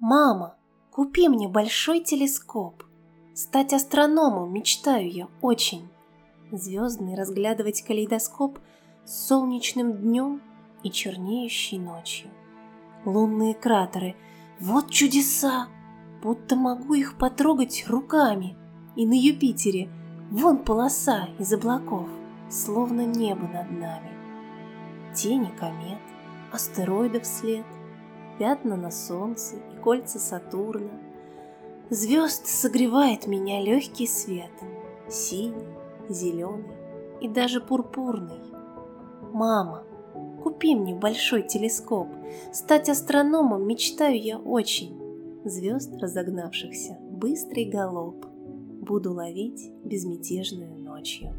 Мама, купи мне большой телескоп. Стать астрономом мечтаю я очень. Звездный разглядывать калейдоскоп с солнечным днем и чернеющей ночью. Лунные кратеры, вот чудеса! Будто могу их потрогать руками. И на Юпитере вон полоса из облаков, словно небо над нами. Тени комет, астероидов след, пятна на солнце и кольца Сатурна. Звезд согревает меня легкий свет, синий, зеленый и даже пурпурный. Мама, купи мне большой телескоп, стать астрономом мечтаю я очень. Звезд разогнавшихся, быстрый галоп, буду ловить безмятежную ночью.